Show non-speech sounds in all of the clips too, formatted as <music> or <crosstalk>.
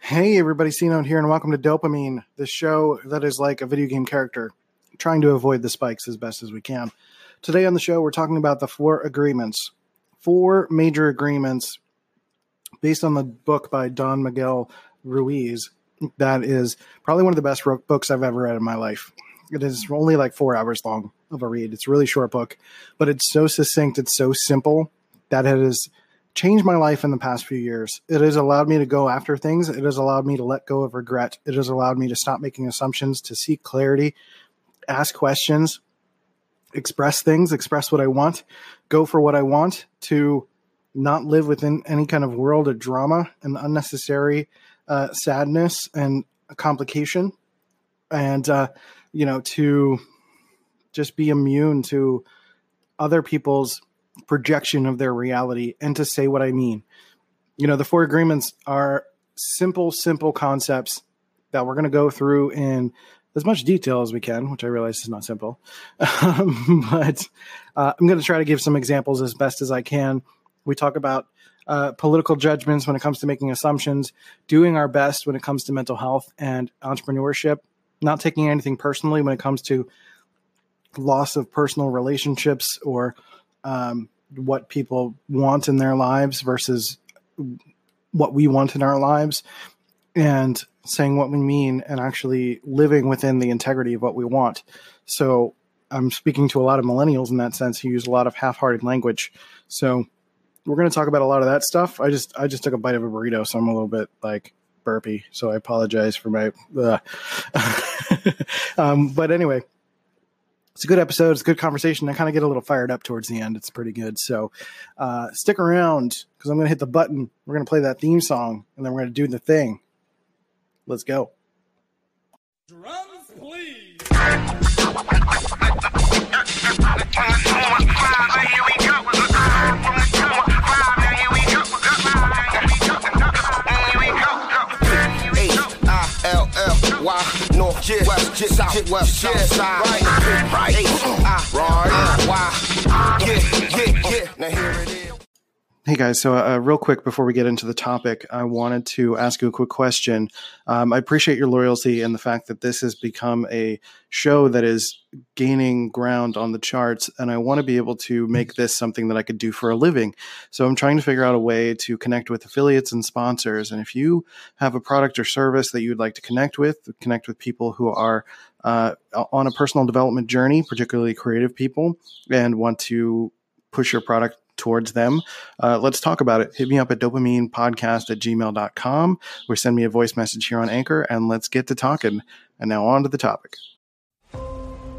Hey, everybody, Cino here, and welcome to DOPEamine, the show that is like a video game character, trying to avoid the spikes as best as we can. Today on the show, we're talking about the four agreements, four major agreements based on the book by Don Miguel Ruiz. That is probably one of the best books I've ever read in my life. It is only like four hours long of a read. It's a really short book, but it's so succinct, it's so simple that it is changed my life in the past few years. It has allowed me to go after things. It has allowed me to let go of regret. It has allowed me to stop making assumptions, to seek clarity, ask questions, express things, express what I want, go for what I want, to not live within any kind of world of drama and unnecessary uh, sadness and complication. And, uh, you know, to just be immune to other people's projection of their reality and to say what I mean. You know, the four agreements are simple, simple concepts that we're going to go through in as much detail as we can, which I realize is not simple. Um, <laughs> but uh, I'm going to try to give some examples as best as I can. We talk about uh, political judgments when it comes to making assumptions, doing our best when it comes to mental health and entrepreneurship, not taking anything personally when it comes to loss of personal relationships or um, what people want in their lives versus what we want in our lives and saying what we mean and actually living within the integrity of what we want. So I'm speaking to a lot of millennials in that sense who use a lot of half-hearted language. So we're going to talk about a lot of that stuff. I just I just took a bite of a burrito, so I'm a little bit like burpy. So I apologize for my. <laughs> um, but anyway, it's a good episode. It's a good conversation. I kind of get a little fired up towards the end. It's pretty good. So uh, stick around because I'm going to hit the button. We're going to play that theme song and then we're going to do the thing. Let's go. North, yeah, west, yeah, south, west, yeah, side, right, right, right, right, why, uh, yeah, yeah, yeah. Now here it is. Hey guys, so uh, real quick before we get into the topic, I wanted to ask you a quick question. Um, I appreciate your loyalty and the fact that this has become a show that is gaining ground on the charts, and I want to be able to make this something that I could do for a living. So I'm trying to figure out a way to connect with affiliates and sponsors. And if you have a product or service that you would like to connect with, connect with people who are uh, on a personal development journey, particularly creative people, and want to push your product towards them, uh, let's talk about it. Hit me up at dopaminepodcast at gmail.com or send me a voice message here on Anchor and let's get to talking. And now on to the topic.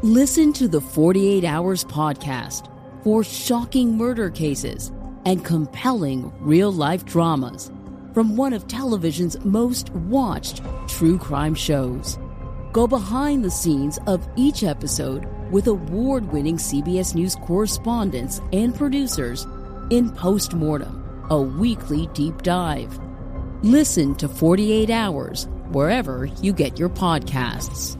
Listen to the 48 Hours podcast for shocking murder cases and compelling real life dramas from one of television's most watched true crime shows. Go behind the scenes of each episode with award winning CBS News correspondents and producers in Postmortem, a weekly deep dive. Listen to 48 Hours wherever you get your podcasts.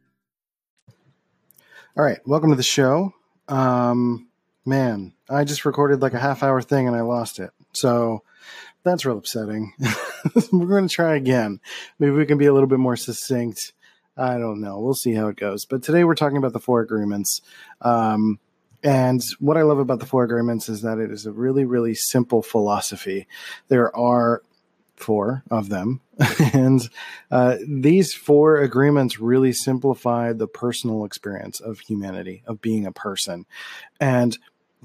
All right, welcome to the show. Um, man, I just recorded like a half hour thing and I lost it. So that's real upsetting. <laughs> We're going to try again. Maybe we can be a little bit more succinct. I don't know. We'll see how it goes. But today we're talking about the four agreements. Um, and what I love about the four agreements is that it is a really, really simple philosophy. There are four of them. <laughs> and uh, these four agreements really simplify the personal experience of humanity, of being a person, and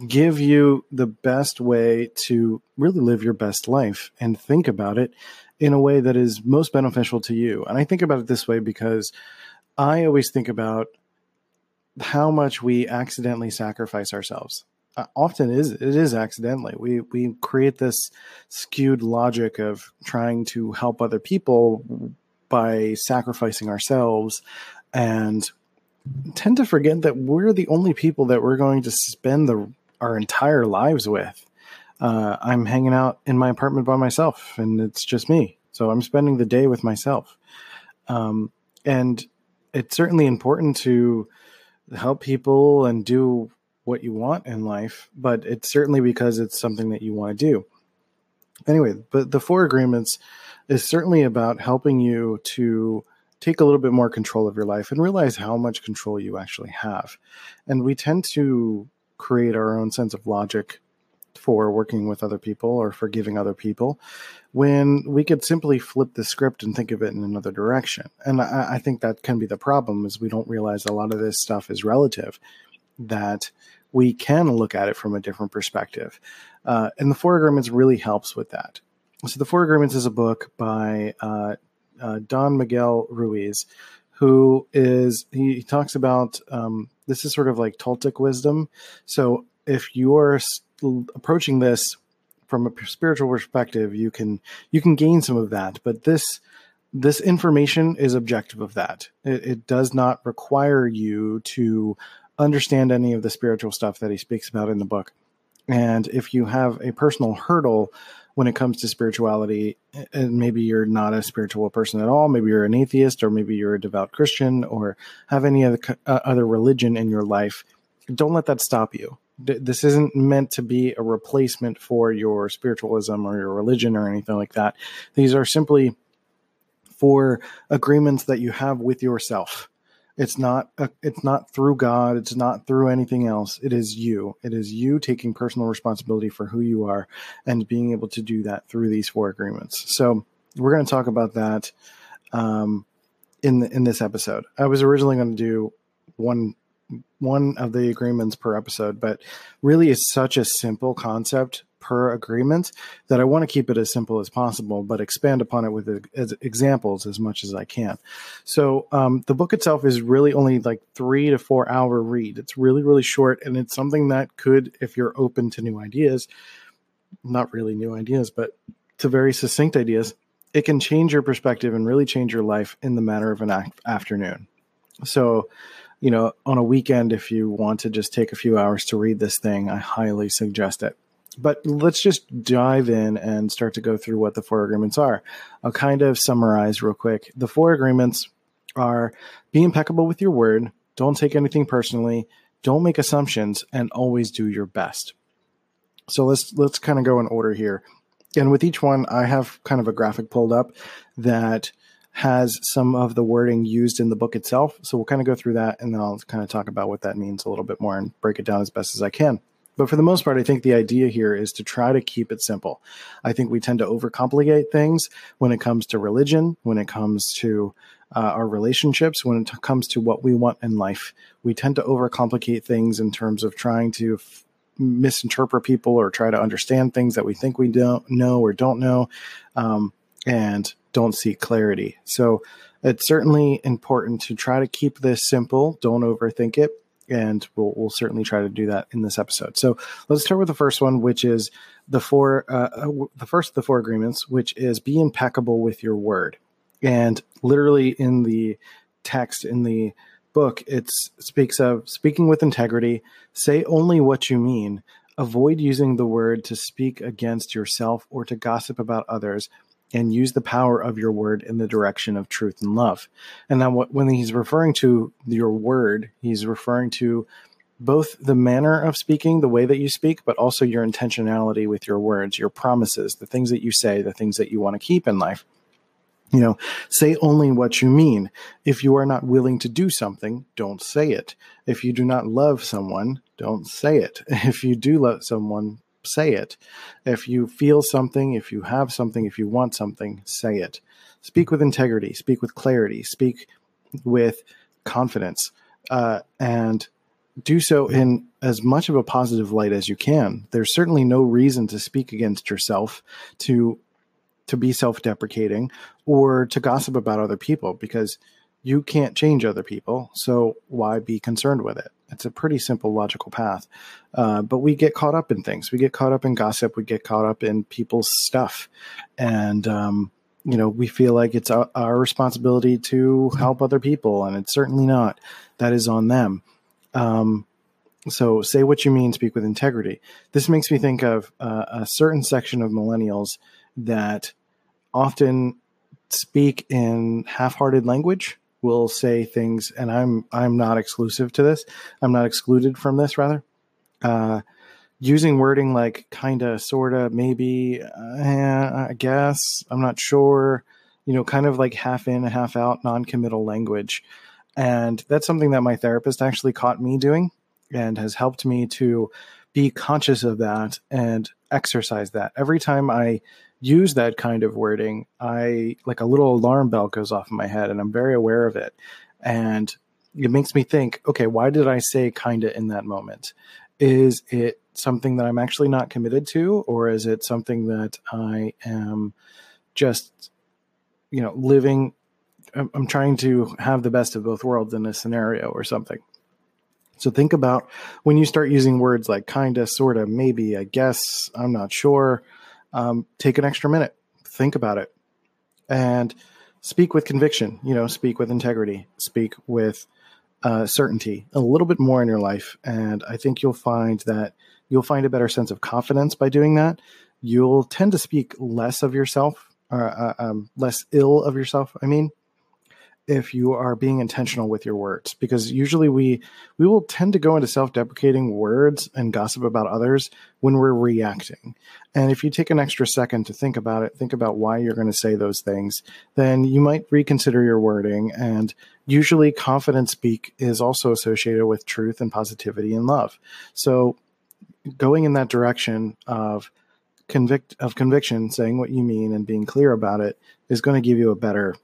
give you the best way to really live your best life and think about it in a way that is most beneficial to you. And I think about it this way because I always think about how much we accidentally sacrifice ourselves. Uh, often is it is accidentally. We we create this skewed logic of trying to help other people by sacrificing ourselves and tend to forget that we're the only people that we're going to spend the our entire lives with. Uh, I'm hanging out in my apartment by myself, and it's just me. So I'm spending the day with myself. Um, and it's certainly important to help people and do what you want in life, but it's certainly because it's something that you want to do. Anyway, but the four agreements is certainly about helping you to take a little bit more control of your life and realize how much control you actually have. And we tend to create our own sense of logic for working with other people or for forgiving other people when we could simply flip the script and think of it in another direction. And I, I, think that can be the problem is we don't realize a lot of this stuff is relative, that we can look at it from a different perspective. Uh, and the Four Agreements really helps with that. So the Four Agreements is a book by uh, uh, Don Miguel Ruiz, who is, he, he talks about, um, this is sort of like Toltec wisdom. So if you're approaching this from a spiritual perspective, you can you can gain some of that. But this this information is objective of that. It, it does not require you to understand any of the spiritual stuff that he speaks about in the book. And if you have a personal hurdle when it comes to spirituality, and maybe you're not a spiritual person at all, maybe you're an atheist, or maybe you're a devout Christian, or have any other uh, other religion in your life, don't let that stop you this isn't meant to be a replacement for your spiritualism or your religion or anything like that. These are simply for agreements that you have with yourself. It's not a, it's not through God, it's not through anything else. It is you. It is you taking personal responsibility for who you are and being able to do that through these four agreements. So, we're going to talk about that um, in the, in this episode. I was originally going to do one one of the agreements per episode, but really it's such a simple concept per agreement that I want to keep it as simple as possible, but expand upon it with as examples as much as I can. So um, the book itself is really only like three to four hour read. It's really really short, and it's something that could, if you're open to new ideas, not really new ideas, but to very succinct ideas, it can change your perspective and really change your life in the matter of an afternoon. So you know, on a weekend, if you want to just take a few hours to read this thing, I highly suggest it. But let's just dive in and start to go through what the four agreements are. I'll kind of summarize real quick. The four agreements are be impeccable with your word, don't take anything personally, don't make assumptions, and always do your best. So let's let's kind of go in order here. And with each one, I have kind of a graphic pulled up that has some of the wording used in the book itself. So we'll kind of go through that and then I'll kind of talk about what that means a little bit more and break it down as best as I can. But for the most part, I think the idea here is to try to keep it simple. I think we tend to overcomplicate things when it comes to religion, when it comes to uh, our relationships, when it comes to what we want in life. We tend to overcomplicate things in terms of trying to f- misinterpret people or try to understand things that we think we don't know or don't know. Um, and don't seek clarity. So it's certainly important to try to keep this simple. Don't overthink it. And we'll, we'll certainly try to do that in this episode. So let's start with the first one, which is the four, uh, uh the first of the four agreements, which is be impeccable with your word. And literally in the text in the book, it speaks of speaking with integrity, say only what you mean, avoid using the word to speak against yourself or to gossip about others, and use the power of your word in the direction of truth and love. And then when he's referring to your word, he's referring to both the manner of speaking, the way that you speak, but also your intentionality with your words, your promises, the things that you say, the things that you want to keep in life. You know, say only what you mean. If you are not willing to do something, don't say it. If you do not love someone, don't say it. <laughs> If you do love someone, say it. If you feel something, if you have something, if you want something, say it. Speak with integrity, speak with clarity, speak with confidence, uh, and do so in as much of a positive light as you can. There's certainly no reason to speak against yourself, to to be self-deprecating, or to gossip about other people because you can't change other people. So why be concerned with it? It's a pretty simple logical path. Uh, but we get caught up in things. We get caught up in gossip. We get caught up in people's stuff, and um, you know we feel like it's our, our responsibility to help other people, and it's certainly not. That is on them. Um, so say what you mean, speak with integrity. This makes me think of uh, a certain section of millennials that often speak in half-hearted language will say things and i'm i'm not exclusive to this. I'm not excluded from this rather. Uh, using wording like kinda sorta maybe uh, i guess i'm not sure you know kind of like half in half out non-committal language. And that's something that my therapist actually caught me doing and has helped me to be conscious of that and exercise that. Every time i use that kind of wording, I like a little alarm bell goes off in my head and I'm very aware of it. And it makes me think, okay, why did I say kinda in that moment? Is it something that I'm actually not committed to, or is it something that I am just, you know, living? I'm trying to have the best of both worlds in a scenario or something. So think about when you start using words like kinda, sorta, maybe, I guess, I'm not sure um, take an extra minute, think about it, and speak with conviction. You know, speak with integrity, speak with uh, certainty a little bit more in your life, and I think you'll find that you'll find a better sense of confidence by doing that. You'll tend to speak less of yourself, or uh, um, less ill of yourself. I mean, if you are being intentional with your words because usually we we will tend to go into self-deprecating words and gossip about others when we're reacting. And if you take an extra second to think about it think about why you're going to say those things then you might reconsider your wording. And usually confident speak is also associated with truth and positivity and love. So going in that direction of convict of conviction saying what you mean and being clear about it is going to give you a better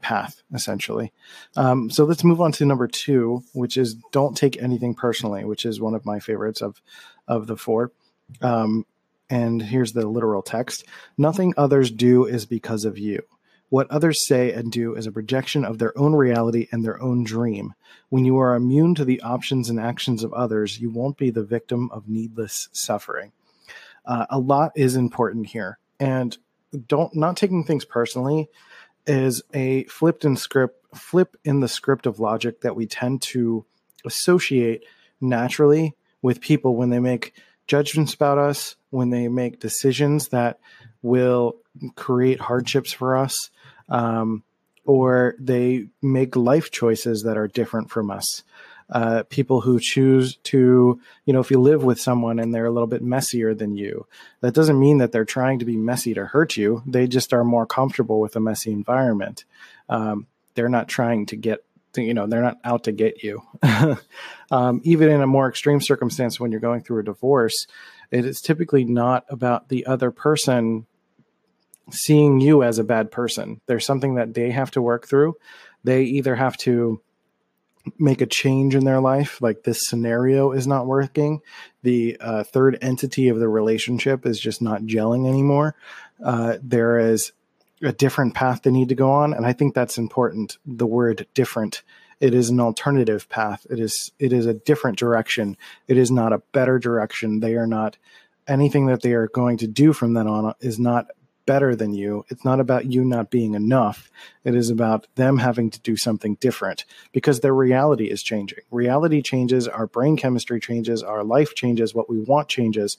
path essentially. Um, so let's move on to number two, which is don't take anything personally, which is one of my favorites of of the four. Um, and here's the literal text: Nothing others do is because of you. What others say and do is a projection of their own reality and their own dream. When you are immune to the options and actions of others, you won't be the victim of needless suffering. Uh, a lot is important here, and don't not taking things personally is a flipped in script flip in the script of logic that we tend to associate naturally with people when they make judgments about us, when they make decisions that will create hardships for us, um, or they make life choices that are different from us uh, people who choose to, you know, if you live with someone and they're a little bit messier than you, that doesn't mean that they're trying to be messy to hurt you. They just are more comfortable with a messy environment. Um, they're not trying to get, to, you know, they're not out to get you. <laughs> um, even in a more extreme circumstance when you're going through a divorce, it is typically not about the other person seeing you as a bad person. There's something that they have to work through. They either have to make a change in their life, like this scenario is not working, the uh, third entity of the relationship is just not gelling anymore. Uh, there is a different path they need to go on, and I think that's important. The word "different." It is an alternative path. It is it is a different direction. It is not a better direction. They are not anything that they are going to do from then on is not better than you. It's not about you not being enough. It is about them having to do something different because their reality is changing. Reality changes, our brain chemistry changes, our life changes, what we want changes.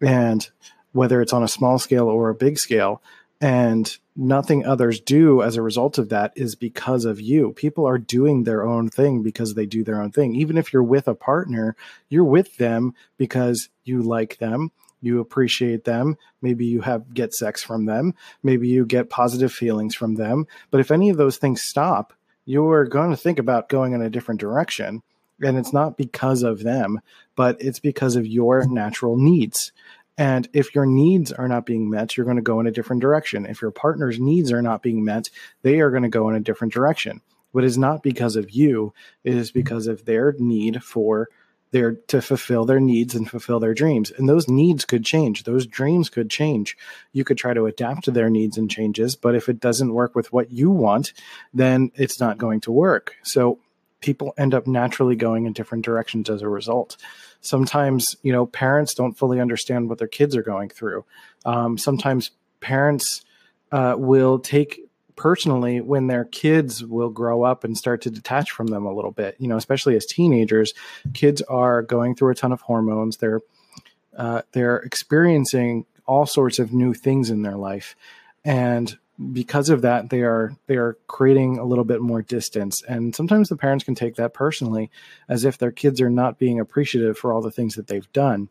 And whether it's on a small scale or a big scale, and nothing others do as a result of that is because of you. People are doing their own thing because they do their own thing. Even if you're with a partner, you're with them because you like them you appreciate them. Maybe you have get sex from them. Maybe you get positive feelings from them. But if any of those things stop you're going to think about going in a different direction. And it's not because of them but it's because of your natural needs. And if your needs are not being met, you're going to go in a different direction. If your partner's needs are not being met, they are going to go in a different direction. But it's not because of you, it is because of their need for their to fulfill their needs and fulfill their dreams. And those needs could change. Those dreams could change. You could try to adapt to their needs and changes, but if it doesn't work with what you want, then it's not going to work. So people end up naturally going in different directions as a result sometimes you know parents don't fully understand what their kids are going through um, sometimes parents uh, will take personally when their kids will grow up and start to detach from them a little bit you know especially as teenagers kids are going through a ton of hormones. They're uh, they're experiencing all sorts of new things in their life. And because of that they are they are creating a little bit more distance. And sometimes the parents can take that personally as if their kids are not being appreciative for all the things that they've done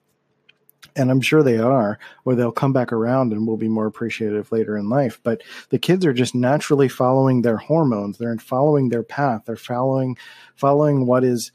and i'm sure they are or they'll come back around and will be more appreciative later in life but the kids are just naturally following their hormones they're following their path they're following following what is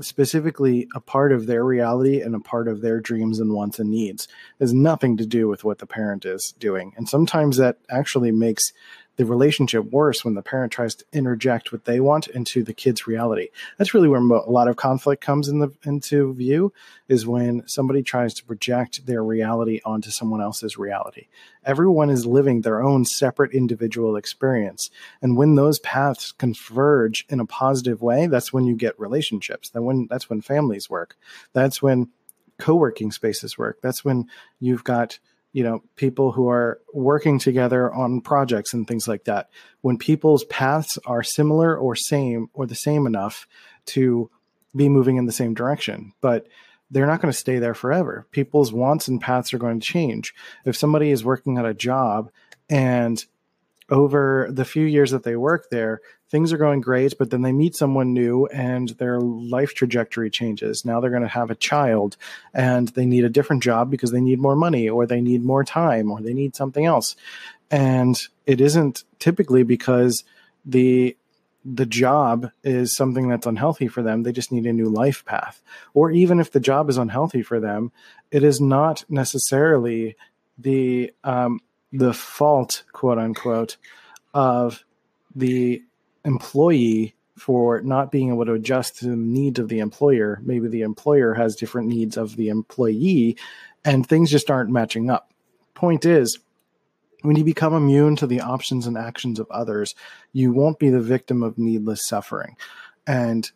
specifically a part of their reality and a part of their dreams and wants and needs. It has nothing to do with what the parent is doing. And sometimes that actually makes the relationship worse when the parent tries to interject what they want into the kid's reality. That's really where a lot of conflict comes in the, into view is when somebody tries to project their reality onto someone else's reality. Everyone is living their own separate individual experience. And when those paths converge in a positive way, that's when you get relationships. That when that's when families work. That's when co-working spaces work. That's when you've got you know people who are working together on projects and things like that. When people's paths are similar or same or the same enough to be moving in the same direction but they're not going to stay there forever. People's wants and paths are going to change. If somebody is working at a job and over the few years that they work there, things are going great, but then they meet someone new and their life trajectory changes. Now they're going to have a child and they need a different job because they need more money or they need more time or they need something else. And it isn't typically because the the job is something that's unhealthy for them. They just need a new life path. Or even if the job is unhealthy for them, it is not necessarily the um, the fault, quote unquote, of the employee for not being able to adjust to the needs of the employer. Maybe the employer has different needs of the employee, and things just aren't matching up. Point is, when you become immune to the options and actions of others, you won't be the victim of needless suffering. And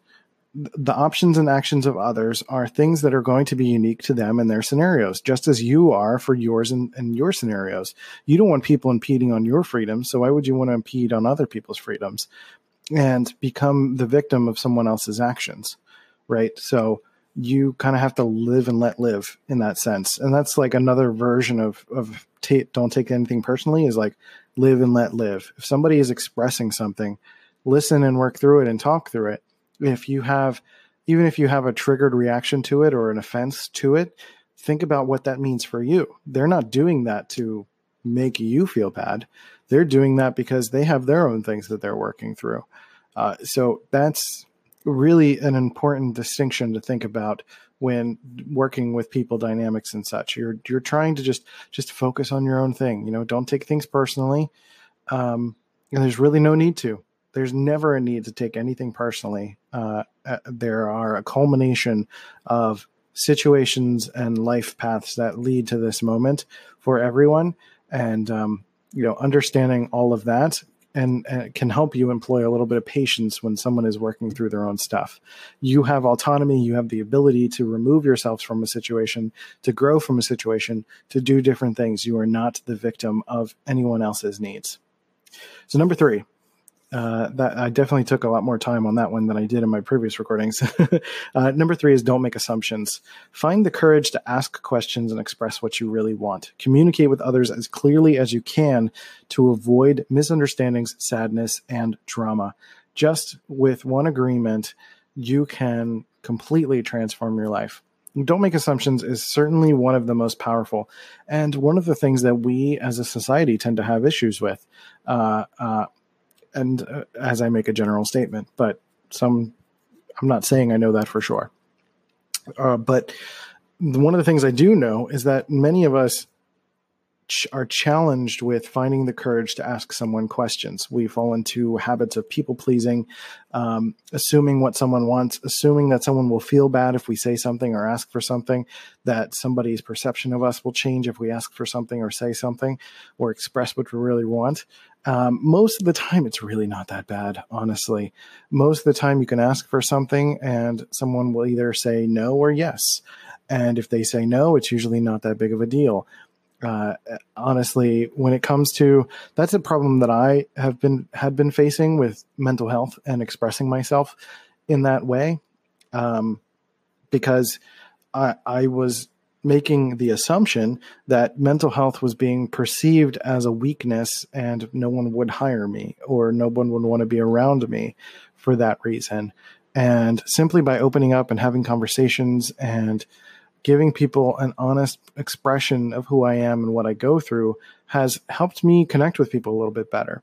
the options and actions of others are things that are going to be unique to them and their scenarios, just as you are for yours and, and your scenarios. You don't want people impeding on your freedoms, so why would you want to impede on other people's freedoms and become the victim of someone else's actions, right? So you kind of have to live and let live in that sense, and that's like another version of of t- don't take anything personally is like live and let live. If somebody is expressing something, listen and work through it and talk through it if you have even if you have a triggered reaction to it or an offense to it, think about what that means for you. They're not doing that to make you feel bad. They're doing that because they have their own things that they're working through. Uh, so that's really an important distinction to think about when working with people dynamics and such. You're you're trying to just just focus on your own thing. You know, don't take things personally. Um, and there's really no need to there's never a need to take anything personally. Uh, uh, there are a culmination of situations and life paths that lead to this moment for everyone, and um, you know, understanding all of that and, and can help you employ a little bit of patience when someone is working through their own stuff. You have autonomy, you have the ability to remove yourselves from a situation, to grow from a situation, to do different things. You are not the victim of anyone else's needs. So, number three, uh, that I definitely took a lot more time on that one than I did in my previous recordings. <laughs> uh, number three is don't make assumptions. Find the courage to ask questions and express what you really want. Communicate with others as clearly as you can to avoid misunderstandings, sadness, and drama. Just with one agreement, you can completely transform your life. Don't make assumptions is certainly one of the most powerful, and one of the things that we as a society tend to have issues with. Uh, uh and uh, as I make a general statement, but some I'm not saying I know that for sure. Uh, but one of the things I do know is that many of us are challenged with finding the courage to ask someone questions. We fall into habits of people pleasing, um, assuming what someone wants, assuming that someone will feel bad if we say something or ask for something, that somebody's perception of us will change if we ask for something or say something or express what we really want. Um, most of the time, it's really not that bad, honestly. Most of the time, you can ask for something and someone will either say no or yes. And if they say no, it's usually not that big of a deal uh, honestly, when it comes to that's a problem that I have been had been facing with mental health and expressing myself in that way, um, because I, I was making the assumption that mental health was being perceived as a weakness and no one would hire me or no one would want to be around me for that reason. And simply by opening up and having conversations and giving people an honest expression of who I am and what I go through has helped me connect with people a little bit better.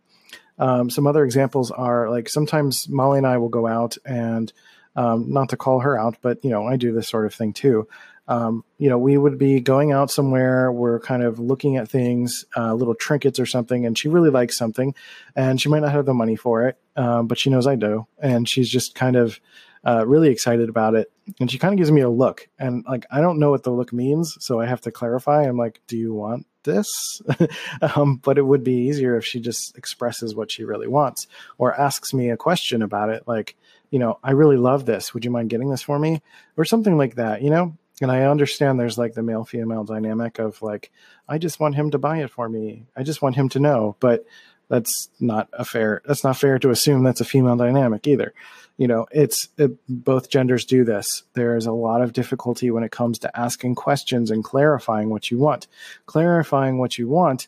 Um, some other examples are like sometimes Molly and I will go out and um, not to call her out, but you know I do this sort of thing too. Um, you know, we would be going out somewhere. We're kind of looking at things, uh, little trinkets or something, and she really likes something, and she might not have the money for it, um, but she knows I do, and she's just kind of uh, really excited about it. And she kind of gives me a look, and like I don't know what the look means, so I have to clarify. I'm like, "Do you want this?" <laughs> um, but it would be easier if she just expresses what she really wants, or asks me a question about it, like, you know, I really love this. Would you mind getting this for me, or something like that? You know. And I understand there's like the male female dynamic of like, I just want him to buy it for me. I just want him to know. But that's not a fair that's not fair to assume that's a female dynamic either you know it's it, both genders do this there's a lot of difficulty when it comes to asking questions and clarifying what you want clarifying what you want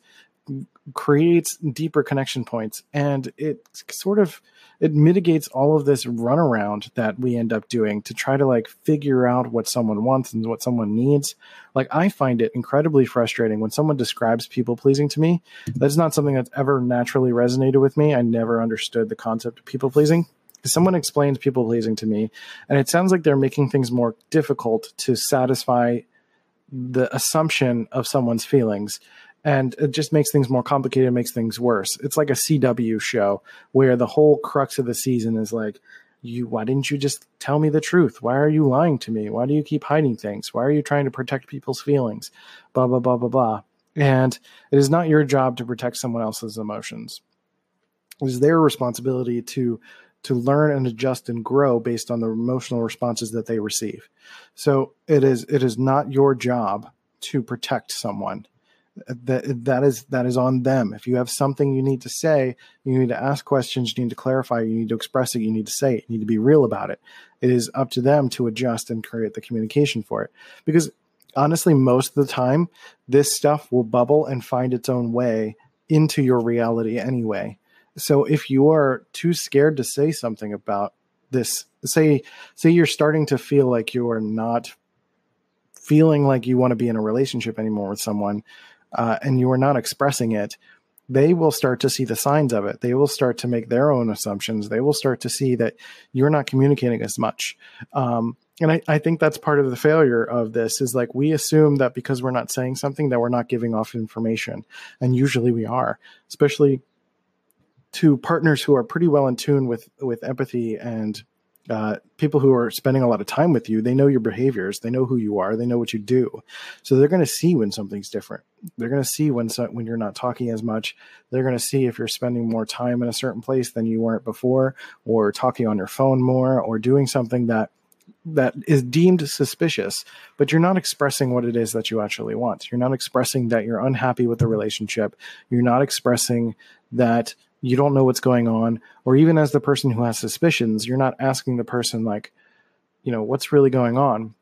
creates deeper connection points and it sort of it mitigates all of this runaround that we end up doing to try to like figure out what someone wants and what someone needs. Like I find it incredibly frustrating when someone describes people pleasing to me. That's not something that's ever naturally resonated with me. I never understood the concept of people pleasing. Someone explains people pleasing to me, and it sounds like they're making things more difficult to satisfy the assumption of someone's feelings. And it just makes things more complicated makes things worse. It's like a cw show where the whole crux of the season is like you why didn't you just tell me the truth? Why are you lying to me? Why do you keep hiding things? Why are you trying to protect people's feelings? Blah blah blah blah blah. And it is not your job to protect someone else's emotions. It is their responsibility to to learn and adjust and grow based on the emotional responses that they receive so it is it is not your job to protect someone that that is that is on them. If you have something you need to say, you need to ask questions, you need to clarify, you need to express it, you need to say it, you need to be real about it. It is up to them to adjust and create the communication for it. Because honestly, most of the time, this stuff will bubble and find its own way into your reality anyway. So if you are too scared to say something about this, say say you're starting to feel like you are not feeling like you want to be in a relationship anymore with someone uh, and you are not expressing it, they will start to see the signs of it. They will start to make their own assumptions. They will start to see that you're not communicating as much. Um, and I, I, think that's part of the failure of this is like we assume that because we're not saying something that we're not giving off information. And usually we are, especially to partners who are pretty well in tune with with empathy and uh, people who are spending a lot of time with you, they know your behaviors, they know who you are, they know what you do, so they're going to see when something's different. They're going to see when so, when you're not talking as much. They're going to see if you're spending more time in a certain place than you weren't before, or talking on your phone more, or doing something that that is deemed suspicious, but you're not expressing what it is that you actually want. You're not expressing that you're unhappy with the relationship. You're not expressing that you don't know what's going on or even as the person who has suspicions you're not asking the person like you know what's really going on.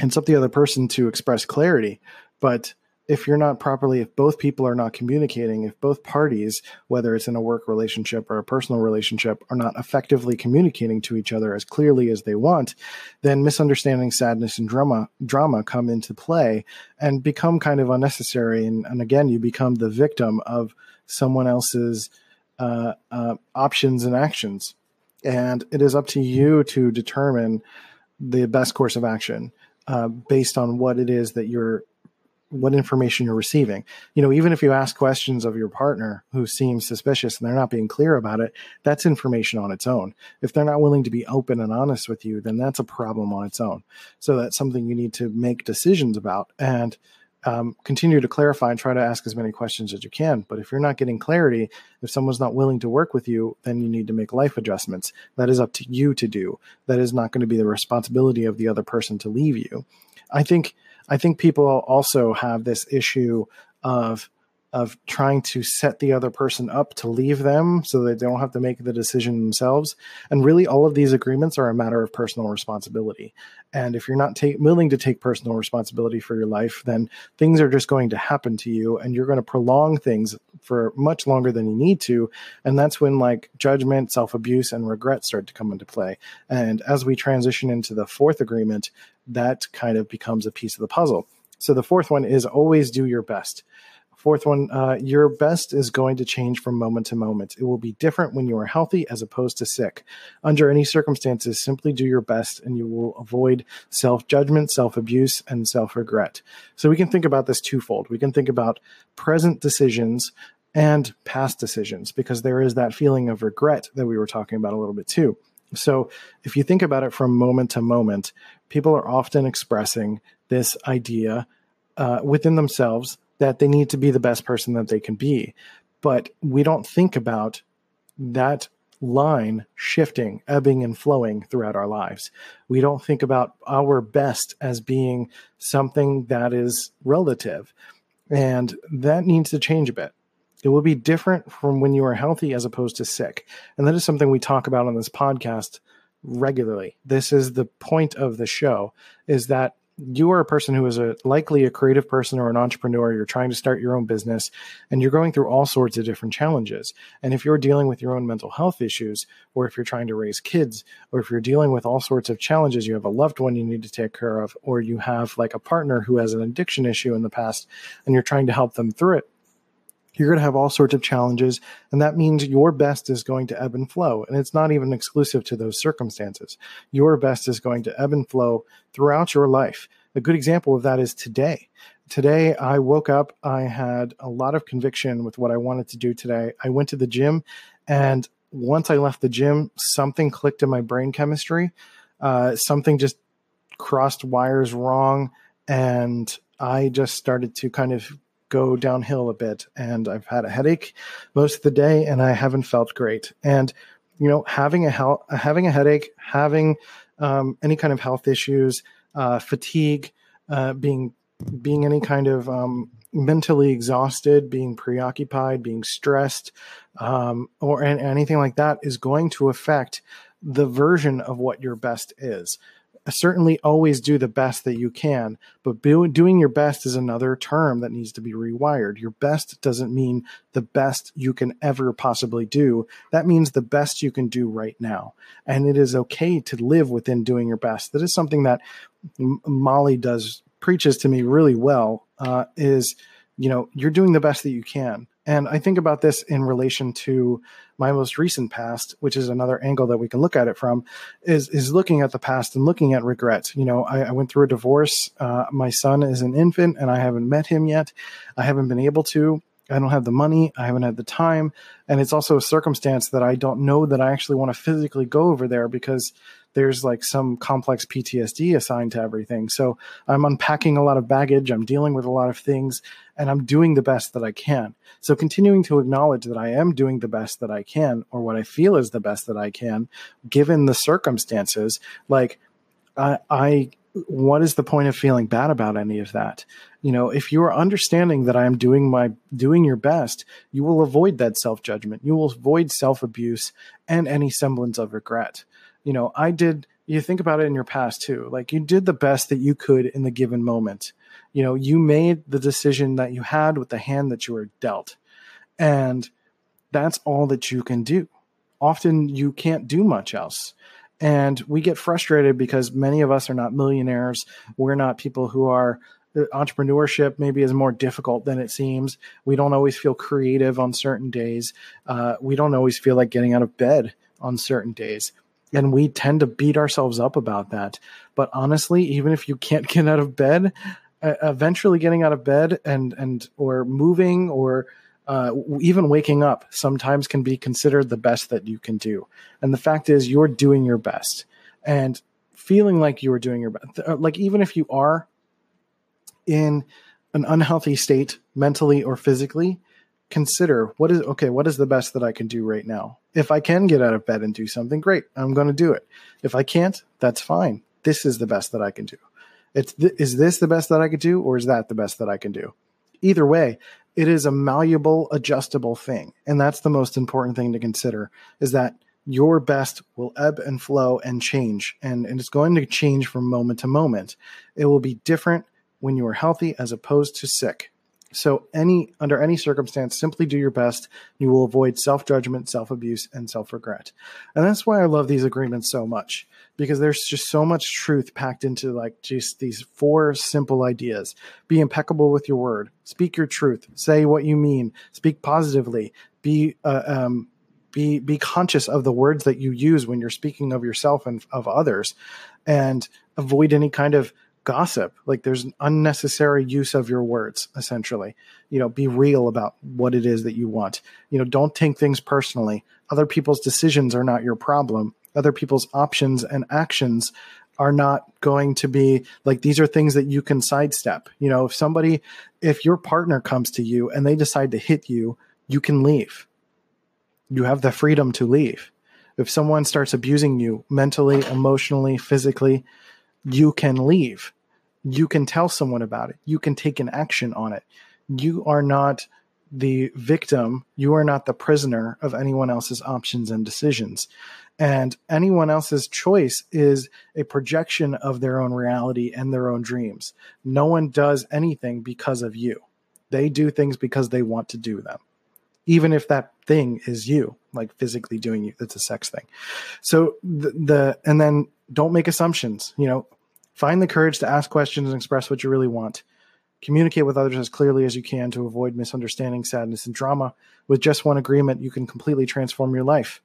And it's up to the other person to express clarity. But if you're not properly if both people are not communicating if both parties whether it's in a work relationship or a personal relationship are not effectively communicating to each other as clearly as they want then misunderstanding sadness and drama drama come into play and become kind of unnecessary. And, and again you become the victim of someone else's uh, uh, options and actions. And it is up to you to determine the best course of action. uh, based on what it is that you're what information you're receiving. You know, even if you ask questions of your partner who seems suspicious and they're not being clear about it, that's information on its own. If they're not willing to be open and honest with you, then that's a problem on its own. So that's something you need to make decisions about and um, continue to clarify and try to ask as many questions as you can. But if you're not getting clarity, if someone's not willing to work with you, then you need to make life adjustments. That is up to you to do. That is not going to be the responsibility of the other person to leave you. I think I think people also have this issue of of trying to set the other person up to leave them so that they don't have to make the decision themselves. And really, all of these agreements are a matter of personal responsibility. And if you're not willing to take personal responsibility for your life, then things are just going to happen to you and you're going to prolong things for much longer than you need to. And that's when like judgment, self abuse, and regret start to come into play. And as we transition into the fourth agreement, that kind of becomes a piece of the puzzle. So the fourth one is always do your best. Fourth one, uh, your best is going to change from moment to moment. It will be different when you are healthy as opposed to sick. Under any circumstances, simply do your best and you will avoid self judgment, self abuse, and self regret. So we can think about this twofold. We can think about present decisions and past decisions because there is that feeling of regret that we were talking about a little bit too. So if you think about it from moment to moment, people are often expressing this idea uh, within themselves that they need to be the best person that they can be. But we don't think about that line shifting, ebbing, and flowing throughout our lives. We don't think about our best as being something that is relative. And that needs to change a bit. It will be different from when you are healthy as opposed to sick. And that is something we talk about on this podcast regularly. This is the point of the show is that you are a person who is a likely a creative person or an entrepreneur. You're trying to start your own business and you're going through all sorts of different challenges. And if you're dealing with your own mental health issues or if you're trying to raise kids or if you're dealing with all sorts of challenges you have a loved one you need to take care of or you have like a partner who has an addiction issue in the past and you're trying to help them through it you're going to have all sorts of challenges and that means your best is going to ebb and flow and it's not even exclusive to those circumstances. Your best is going to ebb and flow throughout your life. A good example of that is today. Today i woke up i had a lot of conviction with what i wanted to do today. I went to the gym and once i left the gym something clicked in my brain chemistry. Uh, something just crossed wires wrong and i just started to kind of go downhill a bit and I've had a headache most of the day and I haven't felt great. And you know, having a having a headache, having um, any kind of health issues, uh, fatigue, uh, being being any kind of um, mentally exhausted, being preoccupied, being stressed, um, or anything like that is going to affect the version of what your best is certainly always do the best that you can, but doing your best is another term that needs to be rewired. Your best doesn't mean the best you can ever possibly do. That means the best you can do right now. And it is okay to live within doing your best. That is something that Molly does preaches to me really well uh, is, you know, you're doing the best that you can. And I think about this in relation to my most recent past, which is another angle that we can look at it from, is is looking at the past and looking at regret. You know, I, I went through a divorce. Uh, my son is an infant, and I haven't met him yet. I haven't been able to. I don't have the money. I haven't had the time, and it's also a circumstance that I don't know that I actually want to physically go over there because there's like some complex PTSD assigned to everything. So I'm unpacking a lot of baggage, I'm dealing with a lot of things, and I'm doing the best that I can. So continuing to acknowledge that I am doing the best that I can, or what I feel is the best that I can, given the circumstances, like I, I what is the point of feeling bad about any of that you know if you are understanding that i am doing my doing your best you will avoid that self-judgment you will avoid self-abuse and any semblance of regret you know, I did, you think about it in your past too. Like you did the best that you could in the given moment. You know, you made the decision that you had with the hand that you were dealt. And that's all that you can do. Often you can't do much else. And we get frustrated because many of us are not millionaires. We're not people who are uh, entrepreneurship maybe is more difficult than it seems. We don't always feel creative on certain days. Uh, we don't always feel like getting out of bed on certain days and we tend to beat ourselves up about that. But honestly, even if you can't get out of bed, uh, eventually getting out of bed and and or moving or uh, even waking up sometimes can be considered the best that you can do. And the fact is, you're doing your best. And feeling like you are doing your best. Uh, like even if you are in an unhealthy state mentally or physically, consider what is okay what is the best that i can do right now? If i can get out of bed and do something great i'm going to do it. If i can't that's fine. This is the best that i can do. It's th- is this the best that i could do or is that the best that i can do? Either way it is a malleable adjustable thing. And that's the most important thing to consider is that your best will ebb and flow and change. And, and it's going to change from moment to moment. It will be different when you are healthy as opposed to sick so any under any circumstance, simply do your best. You will avoid self-judgment, self-abuse, and self-regret. And that's why I love these agreements so much because there's just so much truth packed into like just these four simple ideas. Be impeccable with your word. Speak your truth. Say what you mean. Speak positively. Be uh, um, be be conscious of the words that you use when you're speaking of yourself and of others, and avoid any kind of gossip. Like there's unnecessary use of your words, essentially. You know, be real about what it is that you want. You know, don't take things personally. Other people's decisions are not your problem. Other people's options and actions are not going to be like these are things that you can sidestep. You know, if somebody, if your partner comes to you and they decide to hit you, you can leave. You have the freedom to leave. If someone starts abusing you mentally, emotionally, physically, you can leave you can tell someone about it. You can take an action on it. You are not the victim. You are not the prisoner of anyone else's options and decisions. And anyone else's choice is a projection of their own reality and their own dreams. No one does anything because of you. They do things because they want to do them. Even if that thing is you, like physically doing you, it's a sex thing. So the, the and then don't make assumptions. You know, Find the courage to ask questions and express what you really want. Communicate with others as clearly as you can to avoid misunderstanding, sadness, and drama. With just one agreement, you can completely transform your life.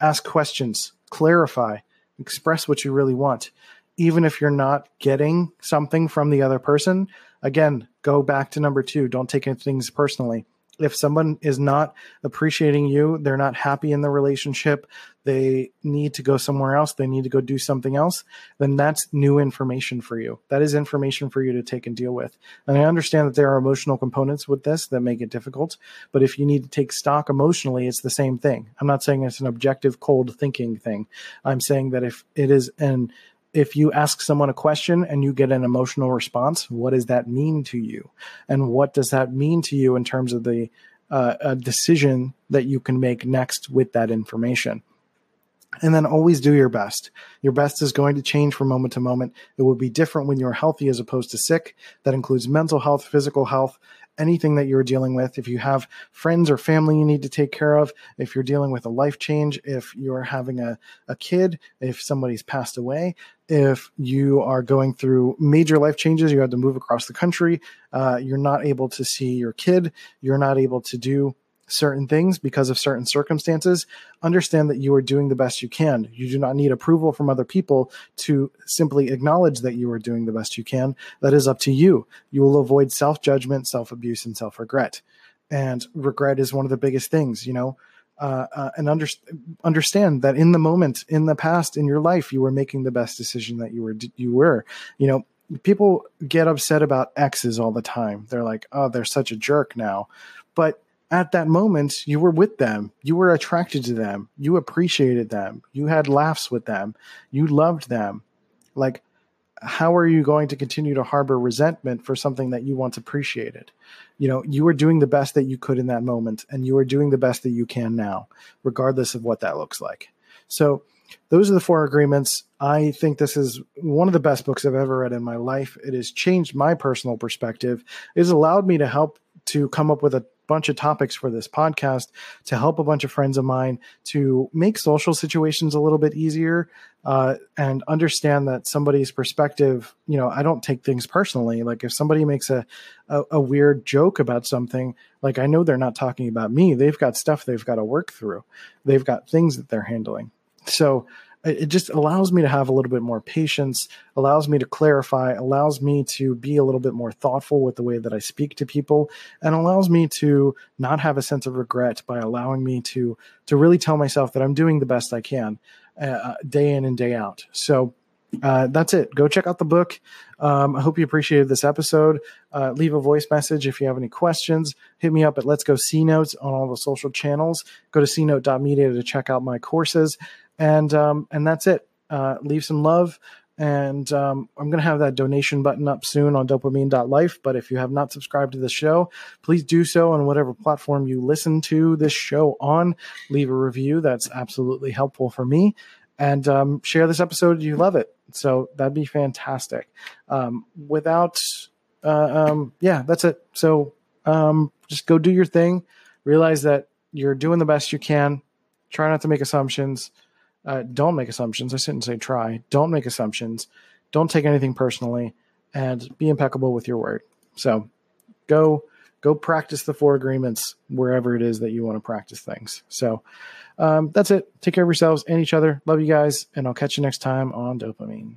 Ask questions, clarify, express what you really want. Even if you're not getting something from the other person, again, go back to number two. Don't take things personally if someone is not appreciating you, they're not happy in the relationship, they need to go somewhere else, they need to go do something else, then that's new information for you. That is information for you to take and deal with. And I understand that there are emotional components with this that make it difficult, but if you need to take stock emotionally, it's the same thing. I'm not saying it's an objective, cold thinking thing. I'm saying that if it is an if you ask someone a question and you get an emotional response, what does that mean to you? And what does that mean to you in terms of the uh, decision that you can make next with that information? And then always do your best. Your best is going to change from moment to moment. It will be different when you're healthy as opposed to sick. That includes mental health, physical health, anything that you're dealing with, if you have friends or family you need to take care of, if you're dealing with a life change, if you're having a, a kid, if somebody's passed away, if you are going through major life changes, you have to move across the country, uh, you're not able to see your kid, you're not able to do certain things because of certain circumstances, understand that you are doing the best you can. You do not need approval from other people to simply acknowledge that you are doing the best you can. That is up to you. You will avoid self judgment, self abuse, and self regret. And regret is one of the biggest things, you know. Uh, uh, and under, understand that in the moment, in the past, in your life, you were making the best decision that you were. You were, you know, people get upset about exes all the time. They're like, "Oh, they're such a jerk now," but at that moment you were with them. You were attracted to them. You appreciated them. You had laughs with them. You loved them. Like how are you going to continue to harbor resentment for something that you once appreciated? You know you were doing the best that you could in that moment and you are doing the best that you can now regardless of what that looks like. So those are the four agreements. I think this is one of the best books i've ever read in my life. It has changed my personal perspective. It has allowed me to help to come up with a bunch of topics for this podcast to help a bunch of friends of mine to make social situations a little bit easier uh, and understand that somebody's perspective you know i don't take things personally. Like if somebody makes a, a, a weird joke about something like i know they're not talking about me. They've got stuff they've got to work through. They've got things that they're handling. So it just allows me to have a little bit more patience, allows me to clarify, allows me to be a little bit more thoughtful with the way that I speak to people, and allows me to not have a sense of regret by allowing me to to really tell myself that I'm doing the best I can uh, day in and day out. So uh, that's it. Go check out the book. Um, I hope you appreciated this episode. Uh, leave a voice message if you have any questions. Hit me up at Let's Go C Notes on all the social channels. Go to cnote.media to check out my courses and um, and that's it. Uh, leave some love, and um, I'm going to have that donation button up soon on dopeamine.life. But if you have not subscribed to the show, please do so on whatever platform you listen to this show on. Leave a review; that's absolutely helpful for me. And um, share this episode if you love it. So that'd be fantastic. Um, without, uh, um, yeah, that's it. So um, just go do your thing. Realize that you're doing the best you can. Try not to make assumptions uh, don't make assumptions. I shouldn't say try. Don't make assumptions. Don't take anything personally, and be impeccable with your word. So, go go practice the four agreements wherever it is that you want to practice things. So, um, that's it. Take care of yourselves and each other. Love you guys, and I'll catch you next time on DOPEamine.